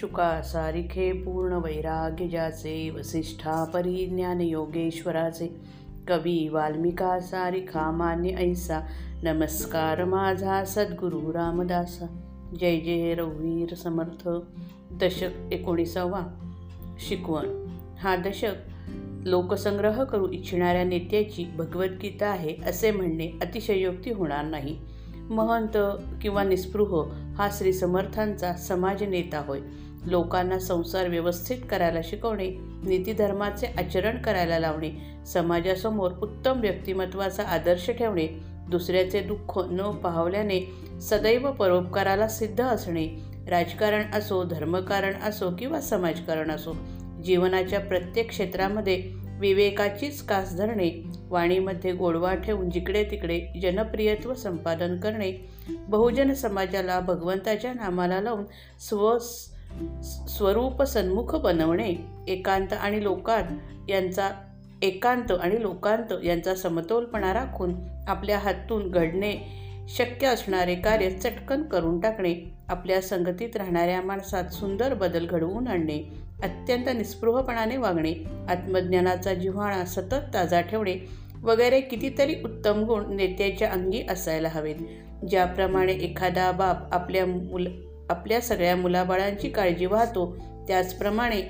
शुका सारिखे पूर्ण वैराग्य ज्याचे वसिष्ठा परी ज्ञान योगेश्वराचे कवी वाल्मिका सारिखा मान्य ऐसा नमस्कार माझा सद्गुरू रामदासा जय जय रघुवीर समर्थ दशक एकोणीसावा शिकवण. हा दशक लोकसंग्रह करू इच्छिणाऱ्या नेत्याची भगवद्गीता आहे असे म्हणणे अतिशयोक्ती होणार नाही. महंत किंवा निस्पृह हा श्री समर्थांचा समाज नेता होय. लोकांना संसार व्यवस्थित करायला शिकवणे नीतीधर्माचे आचरण करायला लावणे समाजासमोर उत्तम व्यक्तिमत्वाचा आदर्श ठेवणे दुसऱ्याचे दुःख न पाहवल्याने सदैव परोपकाराला सिद्ध असणे राजकारण असो धर्मकारण असो किंवा समाजकारण असो जीवनाच्या प्रत्येक क्षेत्रामध्ये विवेकाचीच कास धरणे वाणीमध्ये गोडवा ठेवून जिकडे तिकडे जनप्रियत्व संपादन करणे बहुजन समाजाला भगवंताच्या नामाला लावून स्व स्वरूप सन्मुख बनवणे एकांत आणि लोकांत यांचा एकांत आणि लोकांत यांचा समतोलपणा राखून आपल्या हातून घडणे शक्य असणारे कार्य चटकन करून टाकणे आपल्या संगतीत राहणाऱ्या माणसात सुंदर बदल घडवून आणणे अत्यंत निस्पृहपणाने वागणे आत्मज्ञानाचा जिव्हाळा सतत ताजा ठेवणे वगैरे कितीतरी उत्तम गुण नेत्याच्या अंगी असायला हवेत. ज्याप्रमाणे एखादा बाप आपल्या मुल आपल्या सगळ्या मुलाबाळांची काळजी वाहतो. त्याचप्रमाणे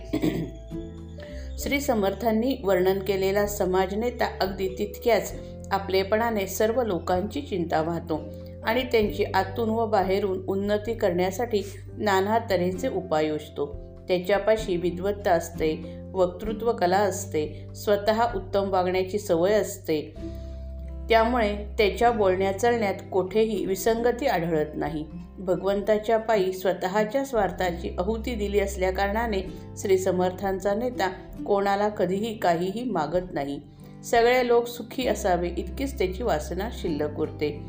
श्री समर्थांनी वर्णन केलेला समाजनेता अगदी तितक्याच आपलेपणाने सर्व लोकांची चिंता वाहतो आणि त्यांची आतून व बाहेरून उन्नती करण्यासाठी नाना तऱ्हेचे उपाय योजतो. त्याच्यापाशी विद्वत्ता असते वक्तृत्व कला असते स्वतः उत्तम वागण्याची सवय असते. त्यामुळे त्याच्या बोलण्या चालण्यात कोठेही विसंगती आढळत नाही. भगवंताच्या पायी स्वतःच्या स्वार्थाची आहुती दिली असल्याकारणाने श्री समर्थांचा नेता कोणाला कधीही काहीही मागत नाही. सगळे लोक सुखी असावे इतकीच त्याची वासना शिल्लक उरते.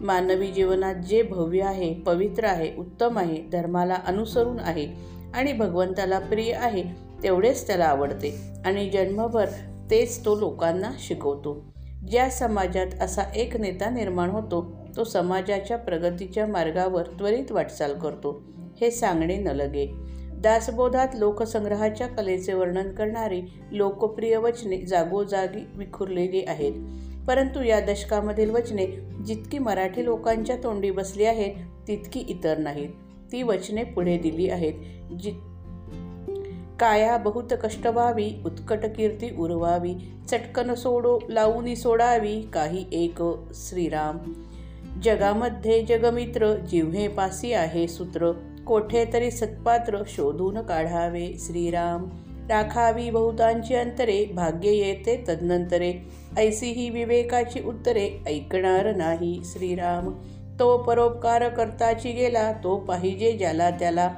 मानवी जीवनात जे भव्य आहे पवित्र आहे उत्तम आहे धर्माला अनुसरून आहे आणि भगवंताला प्रिय आहे तेवढेच त्याला आवडते आणि जन्मभर तेच तो लोकांना शिकवतो. ज्या समाजात असा एक नेता निर्माण होतो तो समाजाच्या प्रगतीच्या मार्गावर त्वरित वाटचाल करतो. हे सांगणे न लगे दासबोधात लोकसंग्रहाच्या कलेचे वर्णन करणारी लोकप्रिय वचने जागोजागी विखुरलेली आहेत. परंतु या दशकामधील वचने जितकी मराठी लोकांच्या तोंडी बसली आहेत तितकी इतर नाहीत. ती वचने पुढे दिली आहेत जित काया बहुत कष्ट व्हावी उत्कट कीर्ती उरवावी चटकन सोडो लावूनी सोडावी काही एक श्रीराम. जगामध्ये जगमित्र जिव्हे पासी आहे सूत्र कोठे तरी सत्पात्र शोधून काढावे श्रीराम. राखावी बहुतांची अंतरे भाग्य येते तदनंतरे. ऐसी ही विवेकाची उत्तरे ऐकणार नाही श्रीराम. तो परोपकार करताची गेला तो पाहिजे ज्याला त्याला.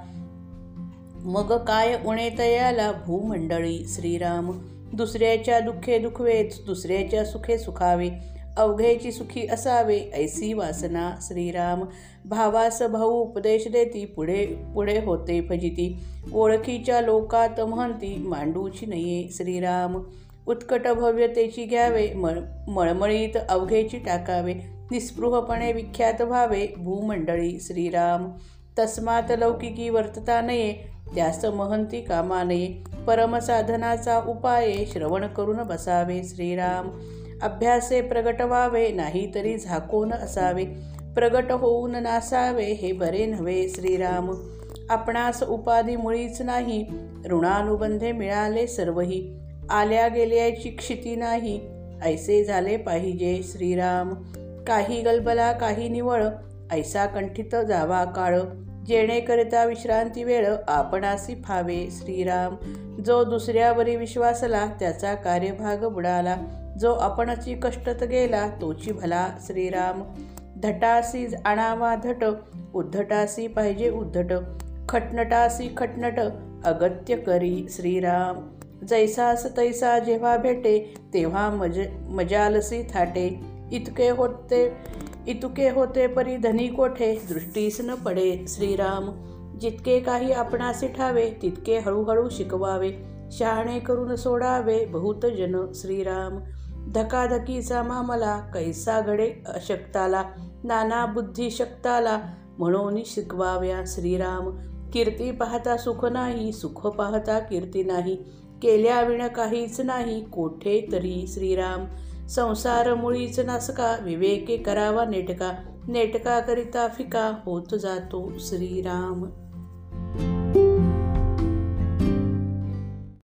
मग काय उणे तयाला भूमंडळी श्रीराम? दुसऱ्याच्या दुःखे दुखवेच दुसऱ्याच्या सुखे सुखावे. अवघ्याची सुखी असावे ऐसी वासना श्रीराम. भावास भाऊ उपदेश देती पुढे पुढे होते फजिती. ओळखीच्या लोकात म्हणती मांडूची नये श्रीराम. उत्कट भव्यतेची घ्यावे मळ मळमळीत अवघेची टाकावे. निस्पृहपणे विख्यात व्हावे भूमंडळी श्रीराम. तस्मात लौकिकी वर्तता नये त्यास महंती कामाने परमसाधनाचा उपाय श्रवण करून बसावे श्रीराम. अभ्यासे प्रगट व्हावे नाही तरी झाकून असावे. प्रगट होऊन नासावे हे बरे नव्हे श्रीराम. आपणास उपाधी मुळीच नाही ऋणानुबंधे मिळाले सर्वही. आल्या गेल्याची क्षिती नाही ऐसे झाले पाहिजे श्रीराम. काही गलबला काही निवळ ऐसा कंठित जावा काळ. जेणेकरिता विश्रांती वेळ आपणासी फावे श्रीराम जो दुसऱ्यावरी विश्वासला त्याचा कार्यभाग बुडाला जो आपणची कष्टत गेला तोची भला. श्रीराम धटासी आणावा धट उद्धटासी पाहिजे उद्धट खटनटासी खटनट अगत्य करी. श्रीराम जैसास तैसा जेव्हा भेटे तेव्हा मज मजालसी थाटे. इतके होते इतके होते परी धनी कोठे? दृष्टीस न पडे श्रीराम. जितके काही आपणासी ठावे तितके हळूहळू शिकवावे. शहाणे करून सोडावे बहुत जन श्रीराम. धकाधकीचा मामला कैसा घडे अशक्ताला. नाना बुद्धी शक्ताला म्हणून शिकवाव्या श्रीराम. कीर्ती पाहता सुख नाही सुख पाहता कीर्ती नाही. केल्या विण काहीच नाही कोठे तरी श्रीराम. संसार मुळीच नासका विवेके करावा नेटका नेटकाकरिता फिका होत जातो श्रीराम.